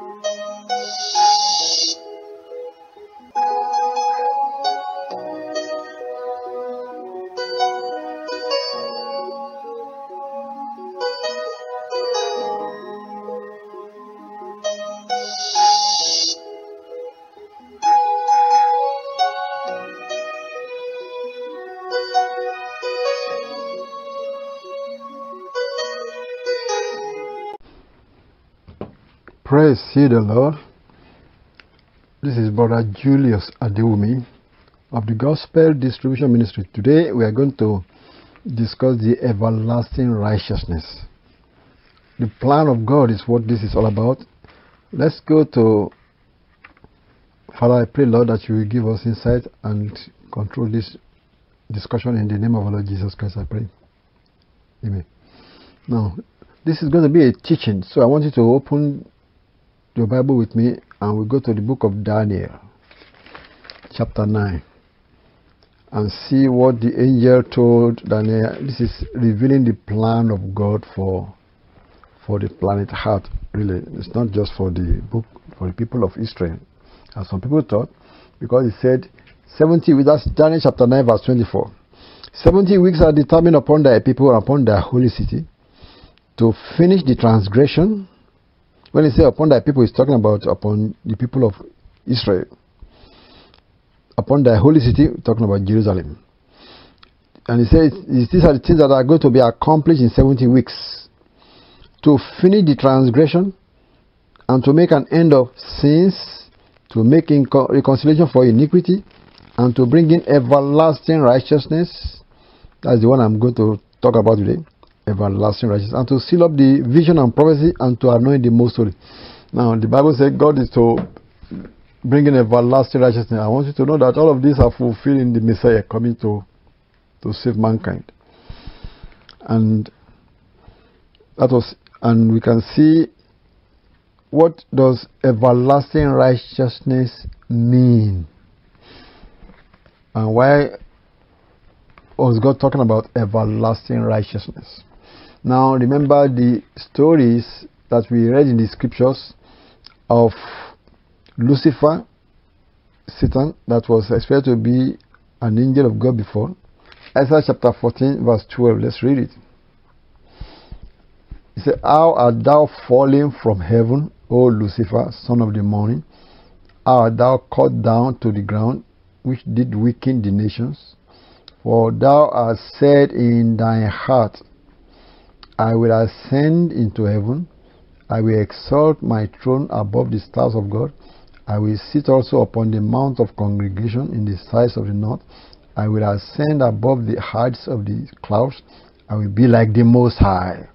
Thank you. Praise ye the Lord. This is Brother Julius Adewumi of the Gospel Distribution Ministry. Today we are going to discuss the everlasting righteousness. The plan of God is what this is all about. Let's go to Father. I pray, Lord, that you will give us insight and control this discussion in the name of our Lord Jesus Christ. I pray. Amen. Now, this is going to be a teaching, so I want you to open your Bible with me and we go to the book of Daniel, chapter 9, and see what the angel told Daniel. This is revealing the plan of God for for the planet Earth. Really, it's not just for the book for the people of Israel, as some people thought, because he said 70 weeks. That's Daniel chapter 9, verse 24. 70 weeks are determined upon thy people and upon thy holy city to finish the transgression when he say upon thy people, he's talking about upon the people of Israel. Upon thy holy city, talking about Jerusalem. And he says, these are the things that are going to be accomplished in 70 weeks. To finish the transgression and to make an end of sins, to make reconciliation for iniquity, and to bring in everlasting righteousness. That's the one I'm going to talk about today everlasting righteousness, and to seal up the vision and prophecy, and to anoint the most holy. Now, the Bible says God is to bring in everlasting righteousness. I want you to know that all of these are fulfilling the Messiah coming to, to save mankind. And that was, and we can see what does everlasting righteousness mean, and why was God talking about everlasting righteousness? Now, remember the stories that we read in the scriptures of Lucifer, Satan, that was expected to be an angel of God before. Isaiah chapter 14, verse 12. Let's read it. He said, How art thou fallen from heaven, O Lucifer, son of the morning? How art thou cut down to the ground, which did weaken the nations? For thou hast said in thine heart, I will ascend into heaven. I will exalt my throne above the stars of God. I will sit also upon the mount of congregation in the sides of the north. I will ascend above the heights of the clouds. I will be like the Most High.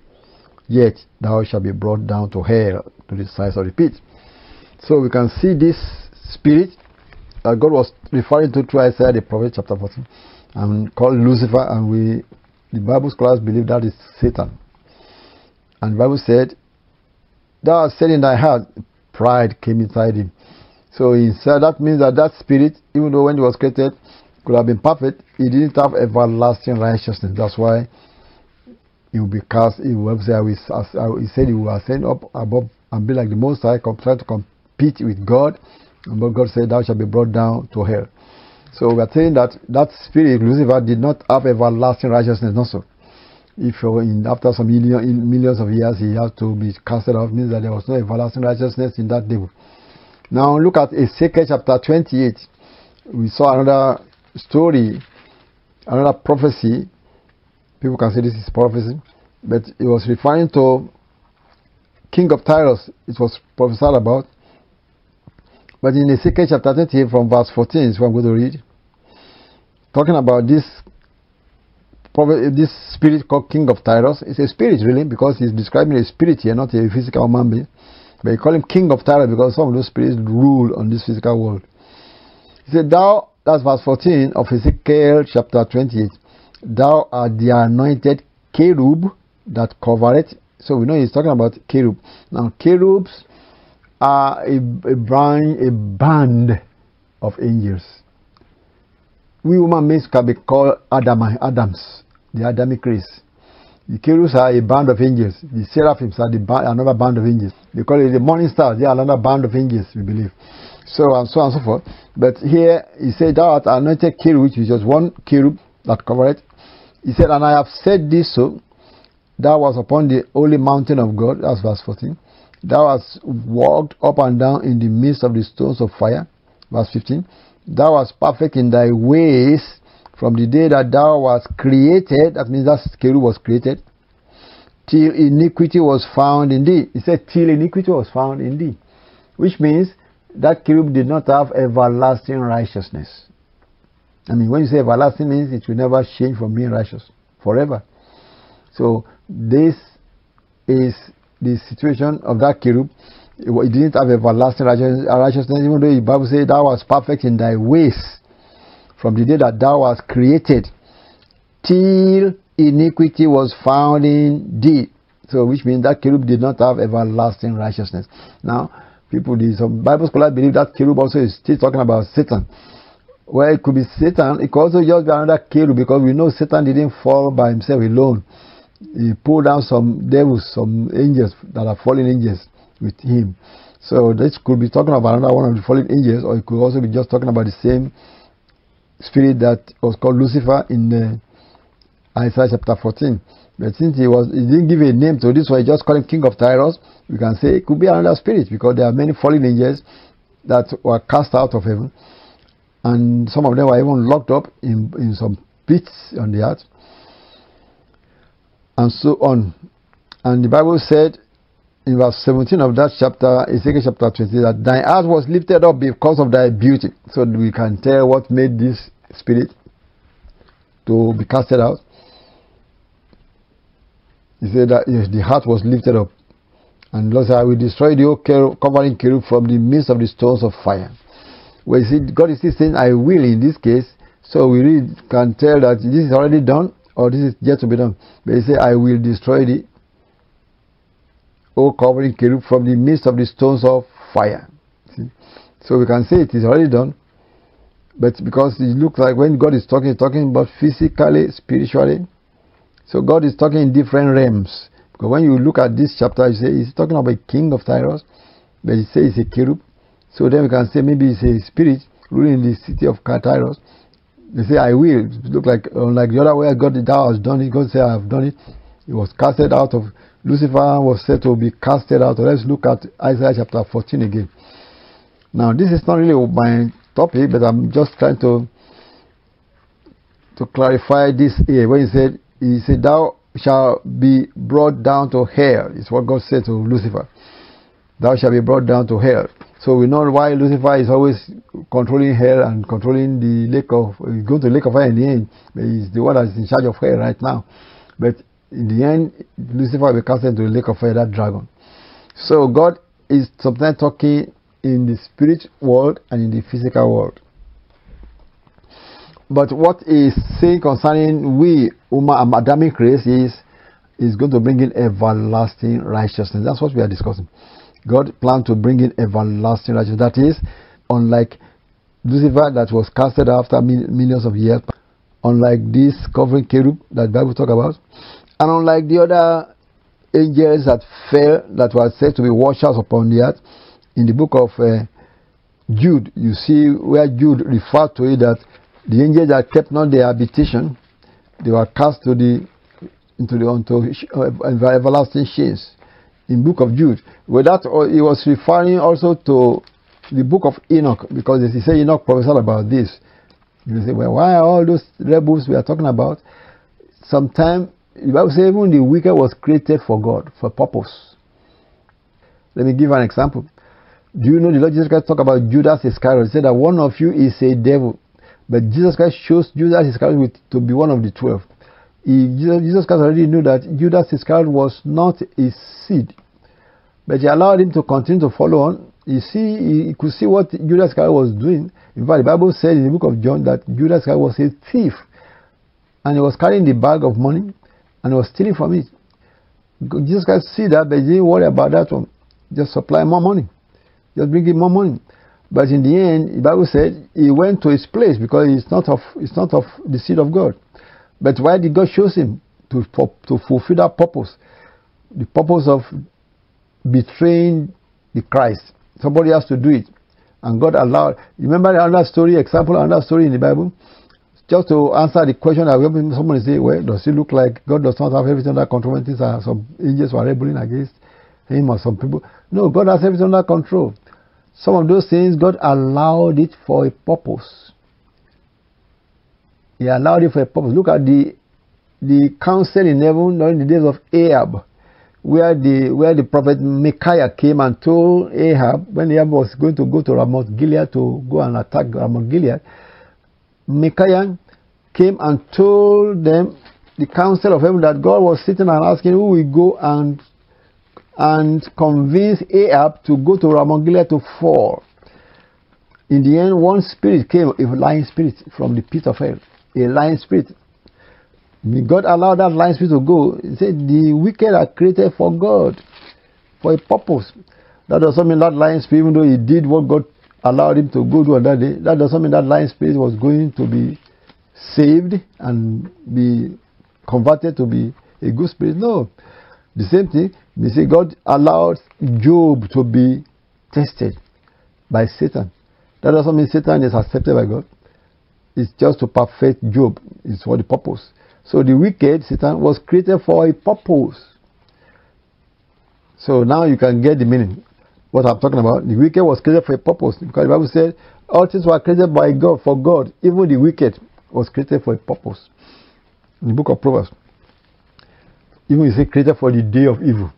Yet thou shalt be brought down to hell, to the sides of the pit. So we can see this spirit that God was referring to through Isaiah the prophet, chapter 14, and called Lucifer, and we, the Bible scholars believe that is Satan. And Bible said, Thou hast said in thy heart, pride came inside him. So he said that means that that spirit, even though when he was created, could have been perfect, he didn't have everlasting righteousness. That's why he will be cast, he will say, he said he will ascend up above and be like the Most High, try to compete with God. But God said, Thou shalt be brought down to hell. So we are saying that that spirit, Lucifer, did not have everlasting righteousness, not so if in, after some million, millions of years he has to be casted off, means that there was no everlasting righteousness in that devil. Now look at Ezekiel chapter 28. We saw another story, another prophecy. People can say this is prophecy, but it was referring to King of Tyrus. It was prophesied about. But in Ezekiel chapter 28 from verse 14 is what I'm going to read. Talking about this this spirit called King of Tyrus is a spirit really because he's describing a spirit here, not a physical man being. But he call him King of Tyrus because some of those spirits rule on this physical world. He said, Thou, that's verse 14 of Ezekiel chapter 28. Thou art the anointed cherub that covereth. So we know he's talking about cherub. Now, cherubs are a, a, band, a band of angels. We human beings can be called Adam, Adams the Adamic race. The cherubs are a band of angels. The seraphims are the another band of angels. They call it the morning stars. They are another band of angels, we believe. So and so and so forth. But here he said, Thou art anointed cherub, which is just one cherub that covered it. He said, And I have said this so, thou was upon the holy mountain of God. That's verse 14. Thou hast walked up and down in the midst of the stones of fire. Verse 15. Thou wast perfect in thy ways from the day that thou wast created. That means that cherub was created. Till iniquity was found in thee. He said, Till iniquity was found in thee. Which means that cherub did not have everlasting righteousness. I mean, when you say everlasting means it will never change from being righteous forever. So this is the situation of that cherub. It didn't have everlasting righteousness, even though the Bible says thou was perfect in thy ways from the day that thou was created till iniquity was found in thee. So which means that cherub did not have everlasting righteousness. Now, people, some Bible scholars believe that cherub also is still talking about Satan. Well, it could be Satan. It could also just be another cherub because we know Satan didn't fall by himself alone. He pulled down some devils, some angels that are fallen angels with him. So this could be talking about another one of the fallen angels, or it could also be just talking about the same spirit that was called Lucifer in uh, Isaiah chapter 14. But since he was, he didn't give a name to this one, he just called him King of Tyrus. We can say it could be another spirit because there are many fallen angels that were cast out of heaven, and some of them were even locked up in in some pits on the earth, and so on. And the Bible said in verse 17 of that chapter, Ezekiel chapter 20, that thy heart was lifted up because of thy beauty. So we can tell what made this spirit to be casted out. He said that yes, the heart was lifted up. And Lord said, I will destroy the old covering cherub from the midst of the stones of fire. Well, see, God is saying, I will in this case. So we can tell that this is already done or this is yet to be done. But he said, I will destroy the old covering cherub from the midst of the stones of fire. See? So we can say it is already done. But because it looks like when God is talking, He's talking about physically, spiritually. So God is talking in different realms. Because when you look at this chapter, you say he's talking about a king of Tyrus, but he says it's a cherub. So then we can say maybe it's a spirit ruling the city of Tyrus. They say, I will. It look like unlike the other way God thou has done it. God said, I have done it. It was casted out of Lucifer was said to be casted out. Let's look at Isaiah chapter 14 again. Now, this is not really my topic, but I'm just trying to to clarify this here. When he said, he said, Thou shalt be brought down to hell, is what God said to Lucifer. Thou shalt be brought down to hell. So we know why Lucifer is always controlling hell and controlling the lake of, going to the lake of fire in the end. He's the one that's in charge of hell right now. But in the end, Lucifer will cast into the lake of fire, that dragon. So God is sometimes talking in the spirit world and in the physical world. But what is saying concerning we, Uma Adamic race, is is going to bring in everlasting righteousness. That's what we are discussing. God planned to bring in everlasting righteousness. That is, unlike Lucifer that was casted after millions of years, unlike this covering cherub that Bible talk about, and unlike the other angels that fell, that were said to be watchers upon the earth, in the book of uh, Jude, you see where Jude referred to it that the angels that kept not their habitation, they were cast to the into the onto uh, everlasting chains. In book of Jude, with that uh, he was referring also to the book of Enoch because he said Enoch prophesied about this. You say, well, why are all those rebels we are talking about? Sometimes the Bible says even the wicked was created for God, for purpose. Let me give an example. Do you know the Lord Jesus Christ talk about Judas Iscariot? He said that one of you is a devil. But Jesus Christ chose Judas Iscariot to be one of the twelve. He, Jesus Christ already knew that Judas Iscariot was not a seed. But he allowed him to continue to follow on. You see, he could see what Judas Iscariot was doing. In fact, the Bible said in the book of John that Judas Iscariot was a thief. And he was carrying the bag of money and was stealing from it. Jesus Christ see that, but he didn't worry about that one. Just supply more money. Just bring him more money. But in the end, the Bible said he went to his place because it's not of it's not of the seed of God. But why did God choose him? to, to fulfill that purpose. The purpose of betraying the Christ. Somebody has to do it. And God allowed. Remember another story, example, another story in the Bible? Just to answer the question that somebody say, well, does it look like God does not have everything under control when things are, some angels were rebelling against him or some people? No, God has everything under control. Some of those things, God allowed it for a purpose. He allowed it for a purpose. Look at the the council in heaven during the days of Ahab where the where the prophet Micaiah came and told Ahab when Ahab was going to go to Ramoth Gilead to go and attack Ramoth Gilead, Micaiah came and told them the council of heaven that God was sitting and asking who will go and and convince Ahab to go to Ramoth Gilead to fall. In the end, one spirit came, a lying spirit from the pit of hell, a lying spirit God allowed that lying spirit to go. He said the wicked are created for God, for a purpose. That doesn't mean that lying spirit, even though he did what God allowed him to go to that day, that doesn't mean that lying spirit was going to be saved and be converted to be a good spirit. No. The same thing, they say God allowed Job to be tested by Satan. That doesn't mean Satan is accepted by God. It's just to perfect Job. It's for the purpose. So the wicked, Satan, was created for a purpose. So now you can get the meaning. What I'm talking about. The wicked was created for a purpose. Because the Bible said all things were created by God for God. Even the wicked was created for a purpose. In the book of Proverbs. Even you say created for the day of evil.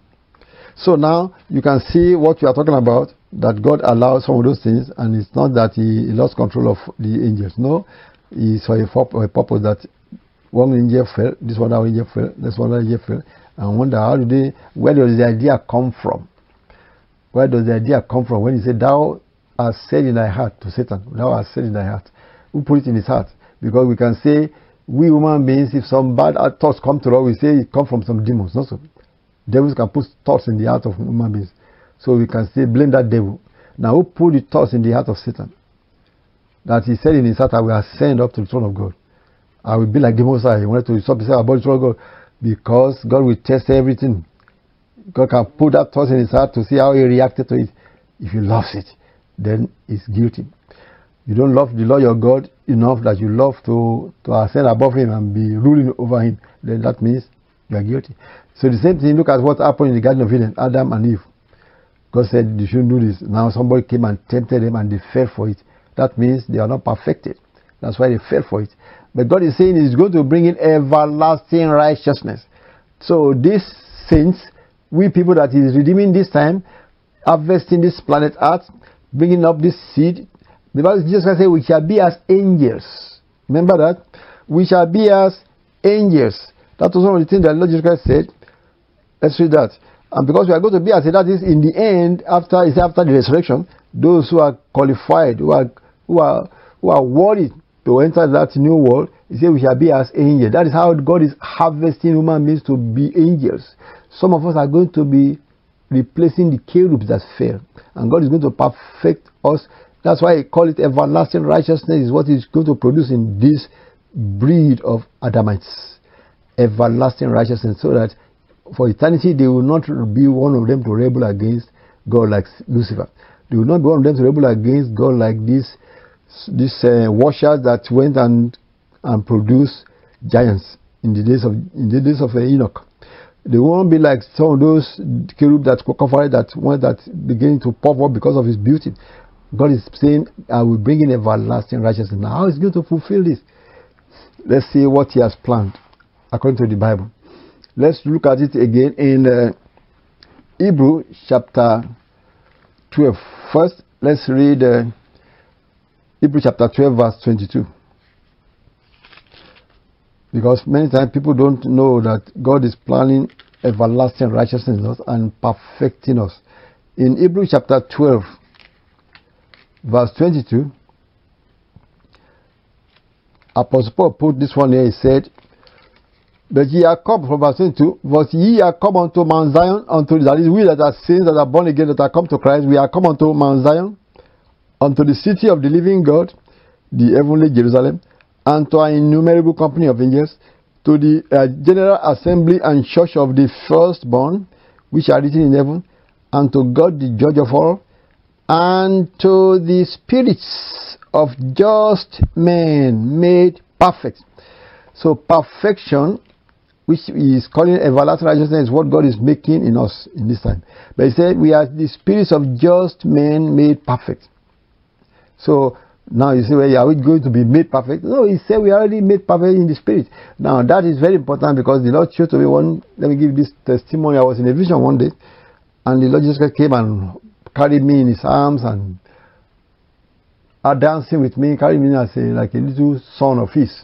So now you can see what you are talking about. That God allowed some of those things, and it's not that He lost control of the angels. No, it's for a, purpose that one angel fell, this one angel fell, this one angel fell, and wonder how did they, where does the idea come from? Where does the idea come from? When he said, Thou hast said in thy heart to Satan, Thou hast said in thy heart. Who put it in his heart? Because we can say, we human beings, if some bad thoughts come to us, we say it come from some demons. Not so. Devils can put thoughts in the heart of human beings. So we can say, blame that devil. Now, who put the thoughts in the heart of Satan? That he said in his heart, I will ascend up to the throne of God. I will be like the Most High. He wanted to stop himself about the throne of God because God will test everything. God can put that thought in his heart to see how he reacted to it. If he loves it, then he's guilty. You don't love the Lord your God enough that you love to, to ascend above him and be ruling over him, then that means you are guilty. So the same thing, look at what happened in the Garden of Eden, Adam and Eve. God said you shouldn't do this. Now somebody came and tempted them and they fell for it. That means they are not perfected. That's why they fell for it. But God is saying He's going to bring in everlasting righteousness. So these saints, we people that He's redeeming this time, harvesting this planet Earth, bringing up this seed. The Bible Jesus Christ said, "We shall be as angels." Remember that we shall be as angels. That was one of the things that Lord Jesus Christ said. Let's read that. And because we are going to be as that is in the end, after is after the resurrection, those who are qualified, who are who are who are worthy to enter that new world, he said we shall be as angels. That is how God is harvesting human beings to be angels. Some of us are going to be replacing the cherubs that fell. And God is going to perfect us. That's why I call it everlasting righteousness is what He's going to produce in this breed of Adamites. Everlasting righteousness, so that for eternity they will not be one of them to rebel against God like Lucifer. They will not be one of them to rebel against God like this these uh, watchers that went and and produced giants in the days of in the days of Enoch. They won't be like some of those cherub that covered that one that beginning to pop up because of his beauty. God is saying, I will bring in everlasting righteousness. Now, how is he going to fulfill this? Let's see what he has planned according to the Bible. Let's look at it again in uh, Hebrew chapter 12. First, let's read uh, Hebrews chapter 12, verse 22. Because many times people don't know that God is planning everlasting righteousness and perfecting us. In Hebrews chapter 12, verse 22, Apostle Paul put this one here. He said, But ye are come from verse 22, but ye are come unto Mount Zion, unto that is we that are saints that are born again that are come to Christ. We are come unto Mount Zion, unto the city of the living God, the heavenly Jerusalem, and to an innumerable company of angels, to the uh, general assembly and church of the firstborn, which are written in heaven, and to God the judge of all, and to the spirits of just men made perfect. So perfection, which is calling everlasting righteousness, is what God is making in us in this time. But he said we are the spirits of just men made perfect. So now you say, well, are we going to be made perfect? No, he said we are already made perfect in the spirit. Now that is very important because the Lord showed to me one. Let me give this testimony. I was in a vision one day, and the Lord Jesus came and carried me in His arms and are dancing with me, carried me as a, like a little son of His.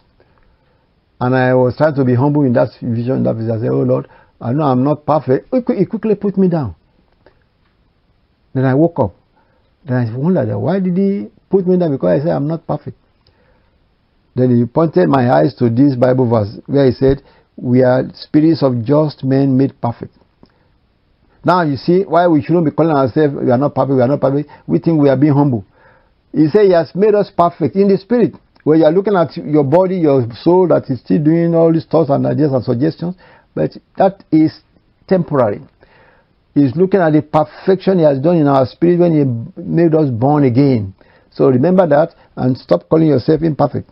And I was trying to be humble in that vision. That vision. I said, "Oh Lord, I know I'm not perfect." He quickly put me down. Then I woke up. Then I wondered, why did He put me down? Because I said I'm not perfect. Then He pointed my eyes to this Bible verse where He said, "We are spirits of just men made perfect." Now you see why we shouldn't be calling ourselves we are not perfect, we are not perfect. We think we are being humble. He said He has made us perfect in the spirit. When you are looking at your body, your soul that is still doing all these thoughts and ideas and suggestions, but that is temporary. He's looking at the perfection He has done in our spirit when He made us born again. So remember that and stop calling yourself imperfect.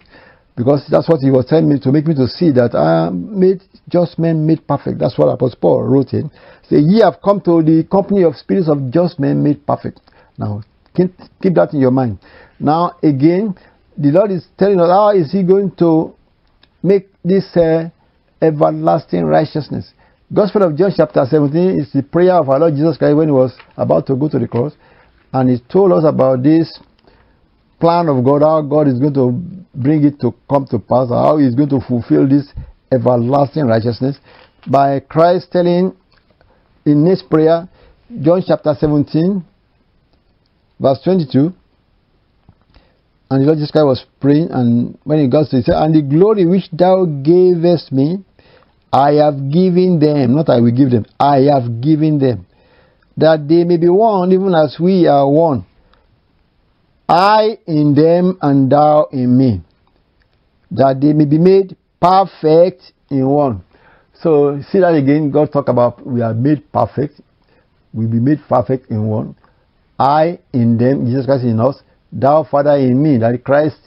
Because that's what he was telling me to make me to see that I am made just men made perfect. That's what Apostle Paul wrote in. Say, ye have come to the company of spirits of just men made perfect. Now, keep, keep that in your mind. Now, again, the Lord is telling us how is He going to make this uh, everlasting righteousness. Gospel of John chapter 17 is the prayer of our Lord Jesus Christ when He was about to go to the cross. And He told us about this plan of God, how God is going to bring it to come to pass, how He's going to fulfill this everlasting righteousness by Christ telling in this prayer, John chapter 17, verse 22. And the Lord Jesus Christ was praying, and when he got to he said, And the glory which thou gavest me, I have given them, not I will give them, I have given them, that they may be one, even as we are one. I in them and thou in me, that they may be made perfect in one. So see that again, God talk about we are made perfect, we be made perfect in one. I in them, Jesus Christ in us, thou Father in me, that Christ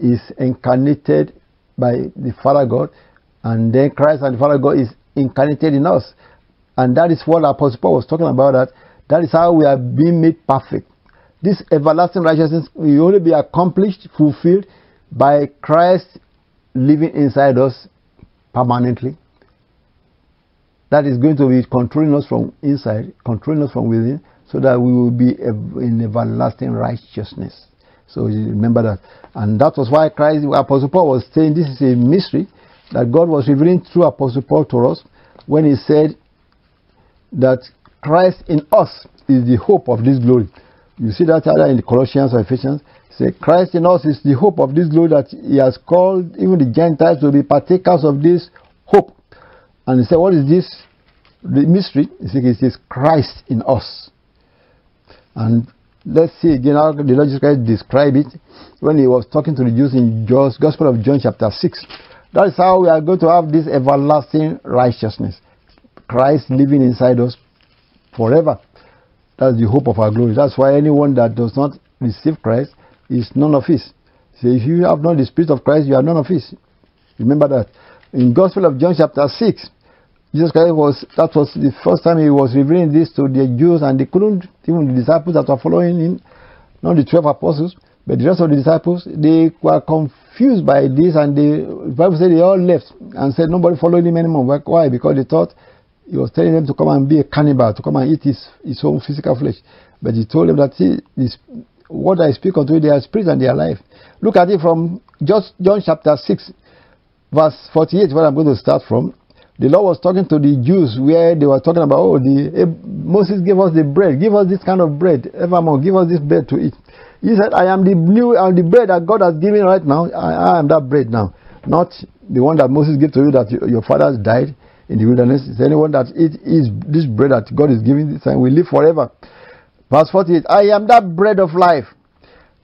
is incarnated by the Father God, and then Christ and the Father God is incarnated in us. And that is what Apostle Paul was talking about, that that is how we are being made perfect. This everlasting righteousness will only be accomplished, fulfilled by Christ living inside us permanently. That is going to be controlling us from inside, controlling us from within, so that we will be in everlasting righteousness. So remember that. And that was why Christ, Apostle Paul was saying this is a mystery that God was revealing through Apostle Paul to us when he said that Christ in us is the hope of this glory. You see that either in the Colossians or Ephesians. Say Christ in us is the hope of this glory that he has called even the Gentiles to be partakers of this hope. And he said, What is this? The mystery. He said, It is Christ in us. And let's see again how the Lord Jesus Christ described it when he was talking to the Jews in John's Gospel of John chapter 6. That is how we are going to have this everlasting righteousness. Christ living inside us forever. That's the hope of our glory. That's why anyone that does not receive Christ is none of his. So if you have not the Spirit of Christ, you are none of his. Remember that. In Gospel of John chapter 6, Jesus Christ was, that was the first time he was revealing this to the Jews and they couldn't, even the disciples that were following him, not the 12 apostles, but the rest of the disciples, they were confused by this and the Bible said they all left and said nobody followed him anymore. Why? Because they thought he was telling them to come and be a cannibal, to come and eat his, his own physical flesh. But he told them that see, this, what I speak unto you, they are spirit and they are life. Look at it from just John chapter 6, verse 48, where I'm going to start from. The Lord was talking to the Jews where they were talking about, oh, the, eh, Moses gave us the bread, give us this kind of bread, evermore, give us this bread to eat. He said, I am the new, I am the bread that God has given right now. I, I am that bread now. Not the one that Moses gave to you that your, your fathers died in the wilderness. is anyone that eats this bread that God is giving this time will live forever. Verse 48 I am that bread of life.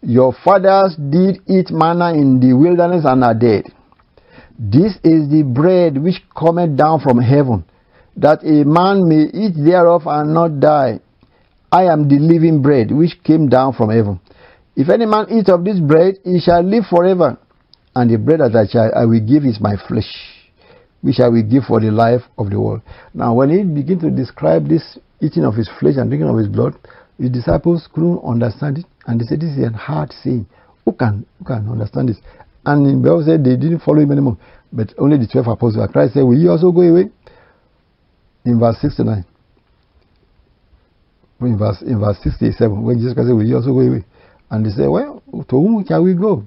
Your fathers did eat manna in the wilderness and are dead. This is the bread which cometh down from heaven, that a man may eat thereof and not die. I am the living bread which came down from heaven. If any man eat of this bread, he shall live forever. And the bread that I, shall, I will give is my flesh, which I will give for the life of the world. Now, when he began to describe this eating of his flesh and drinking of his blood, his disciples couldn't understand it, and they said, This is a hard saying. Who can, who can understand this? And in Bible said they didn't follow him anymore, but only the 12 apostles. Christ said, Will you also go away? In verse 69. In verse, in verse 67, when Jesus Christ said, Will you also go away? And they said, Well, to whom shall we go?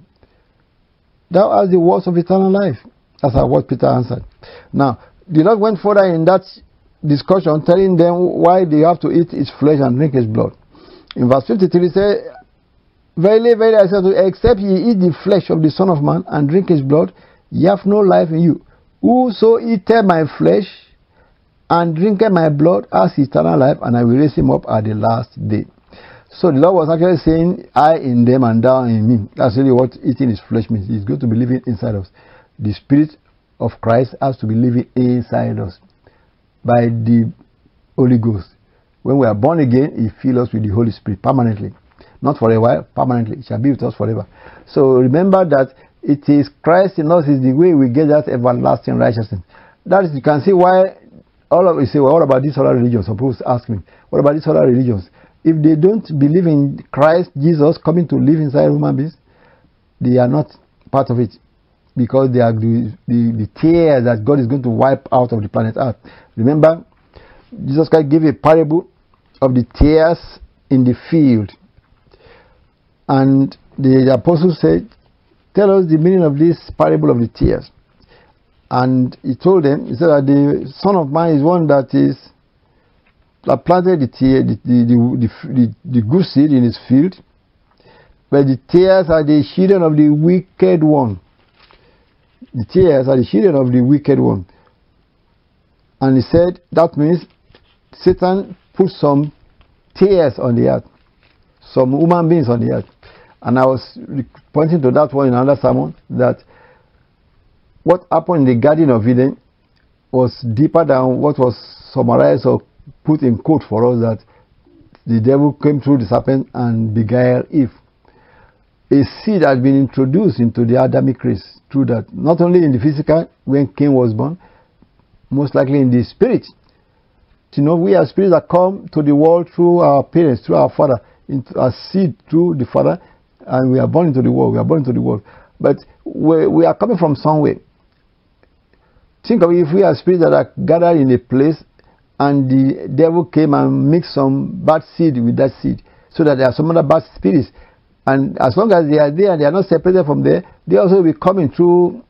Thou hast the words of eternal life. That's what Peter answered. Now, the Lord went further in that discussion, telling them why they have to eat his flesh and drink his blood. In verse 53, he said, Verily, verily, I say to you, except ye eat the flesh of the Son of Man and drink his blood, ye have no life in you. Whoso eateth my flesh and drinketh my blood has eternal life, and I will raise him up at the last day. So the Lord was actually saying, I in them and thou in me. That's really what eating his flesh means. He's going to be living inside us. The Spirit of Christ has to be living inside us by the Holy Ghost. When we are born again, He fills us with the Holy Spirit permanently. Not for a while, permanently. It shall be with us forever. So remember that it is Christ in us is the way we get that everlasting righteousness. That is, you can see why all of you say, well, what about these other religions? Suppose ask me, what about these other religions? If they don't believe in Christ, Jesus coming to live inside human beings, they are not part of it because they are the, the, the tares that God is going to wipe out of the planet Earth. Remember, Jesus Christ gave a parable of the tares in the field. And the apostle said, Tell us the meaning of this parable of the tares. And he told them, he said that the Son of Man is one that is that planted the, tare, the, the, the, the, the good seed in his field, but the tares are the children of the wicked one. The tares are the children of the wicked one. And he said that means Satan put some tares on the earth, some human beings on the earth. And I was pointing to that one in another sermon that what happened in the Garden of Eden was deeper than what was summarized or put in quote for us that the devil came through the serpent and beguiled Eve. A seed had been introduced into the Adamic race through that, not only in the physical when Cain was born, most likely in the spirit. You know, we are spirits that come to the world through our parents, through our father, into a seed through the father, and we are born into the world. We are born into the world. But we, we are coming from somewhere. Think of it, if we are spirits that are gathered in a place and the devil came and mixed some bad seed with that seed, so that there are some other bad spirits. And as long as they are there and they are not separated from there, they also will be coming through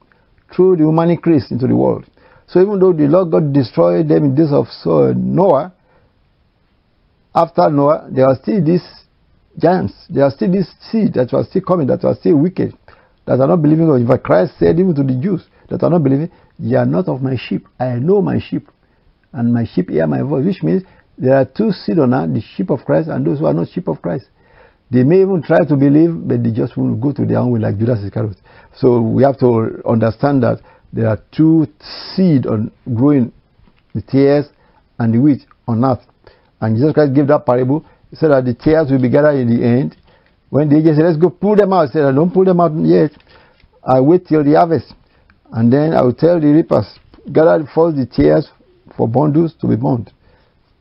through the humanic race into the world. So even though the Lord God destroyed them in days of Noah, after Noah, there are still these giants, there are still this seed that was still coming, that was still wicked, that are not believing God. In fact, Christ said even to the Jews that are not believing, Ye are not of my sheep. I know my sheep, and my sheep hear my voice, which means there are two seed on earth, the sheep of Christ and those who are not sheep of Christ. They may even try to believe, but they just won't go to their own way like Judas Iscariot. So we have to understand that there are two seed on growing, the tares and the wheat on earth. And Jesus Christ gave that parable. He said that the tares will be gathered in the end. When they just said, let's go pull them out, he said, don't pull them out yet. I wait till the harvest. And then I will tell the reapers, gather first the tares for bundles to be burned.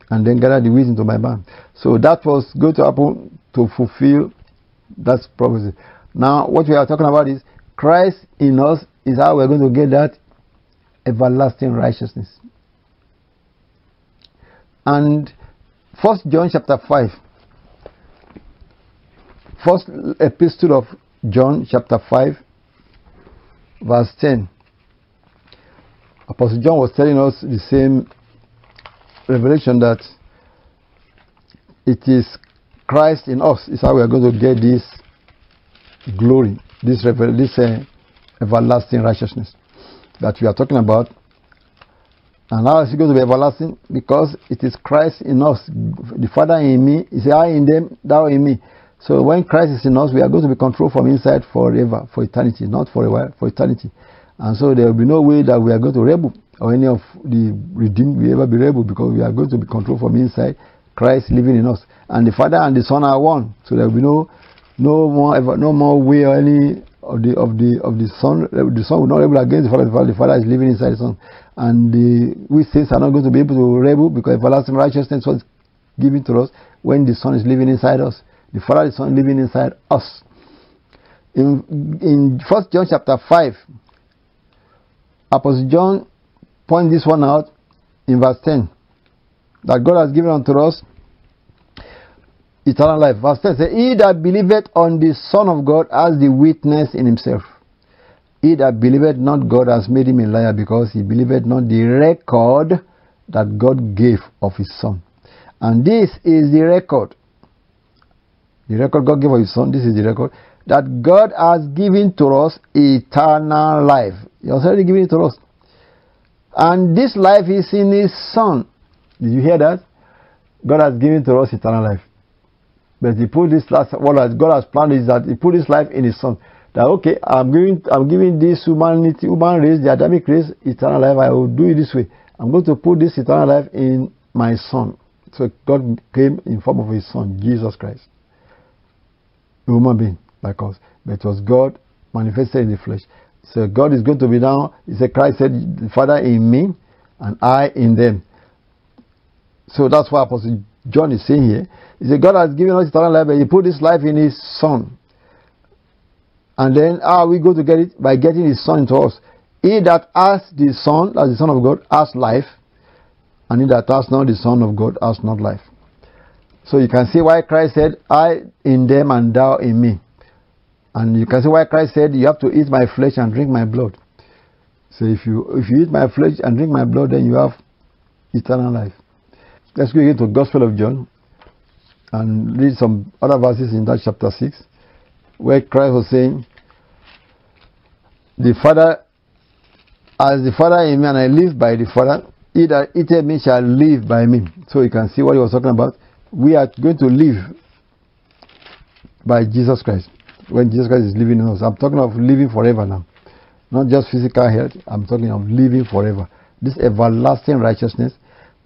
And then gather the wheat into my barn. So that was going to happen to fulfill that prophecy. Now, what we are talking about is Christ in us is how we're going to get that everlasting righteousness. And First John chapter 5, first epistle of John chapter 5, verse 10. Apostle John was telling us the same revelation that it is Christ in us is how we are going to get this glory, this, this uh, everlasting righteousness that we are talking about. And how is it going to be everlasting? Because it is Christ in us. The Father in me is I in them, thou in me. So when Christ is in us, we are going to be controlled from inside forever, for eternity, not for a while, for eternity. And so there will be no way that we are going to rebel or any of the redeemed will ever be rebel because we are going to be controlled from inside. Christ living in us, and the Father and the Son are one. So there will be no, no more, ever, no more way or any of the of the of the Son. The Son will not rebel against the Father. The Father, the Father is living inside the Son, and the, we saints are not going to be able to rebel because everlasting righteousness was given to us when the Son is living inside us. The Father is Son living inside us. In in First John chapter five, Apostle John point this one out in verse ten that God has given unto us eternal life. Verse 10 says, He that believeth on the Son of God has the witness in himself. He that believeth not God has made him a liar because he believeth not the record that God gave of his Son. And this is the record. The record God gave of his Son, this is the record, that God has given to us eternal life. He has already given it to us. And this life is in his Son. Did you hear that? God has given to us eternal life. But he put this last what God has planned is that he put his life in his son. That okay, I'm giving I'm giving this humanity human race, the Adamic race, eternal life. I will do it this way. I'm going to put this eternal life in my son. So God came in form of his son, Jesus Christ. A human being like us. But it was God manifested in the flesh. So God is going to be now, he said, Christ said, the Father in me and I in them. So that's why Apostle John is saying here. He said, God has given us eternal life, but He put this life in His Son. And then how we go to get it? By getting His Son into us. He that has the Son, as the Son of God, has life. And he that has not the Son of God has not life. So you can see why Christ said, I in them and thou in me. And you can see why Christ said, You have to eat my flesh and drink my blood. So if you if you eat my flesh and drink my blood, then you have eternal life. Let's go again to Gospel of John and read some other verses in that chapter 6 where Christ was saying, The Father, as the Father in me, and I live by the Father, he that eateth me shall live by me. So you can see what he was talking about. We are going to live by Jesus Christ when Jesus Christ is living in us. I'm talking of living forever now. Not just physical health, I'm talking of living forever. This everlasting righteousness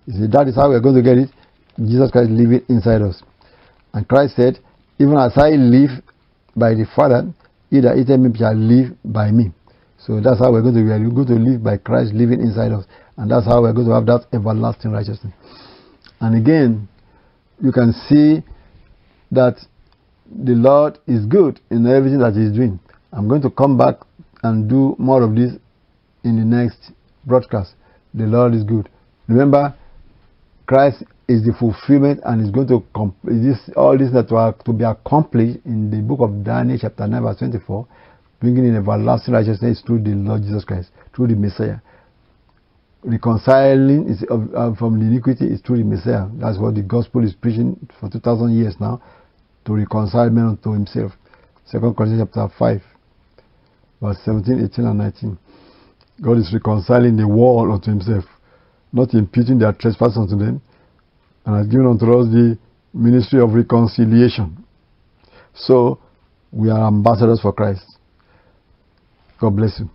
you see, that is how we are going to get it. Jesus Christ living inside us. And Christ said, Even as I live by the Father, he that eateth me shall live by me. So that's how we're going to. We're going to live by Christ living inside us. And that's how we're going to have that everlasting righteousness. And again, you can see that the Lord is good in everything that He's doing. I'm going to come back and do more of this in the next broadcast. The Lord is good. Remember, Christ is the fulfillment and is going to this all this that were to be accomplished in the book of Daniel chapter 9 verse 24 bringing in everlasting righteousness through the Lord Jesus Christ through the Messiah. Reconciling is uh, from the iniquity is through the Messiah. That's what the gospel is preaching for 2000 years now to reconcile men unto himself. 2 Corinthians chapter 5 verse 17 18 and 19 God is reconciling the world unto himself not imputing their trespasses unto them, and has given unto us the ministry of reconciliation. So, we are ambassadors for Christ. God bless you.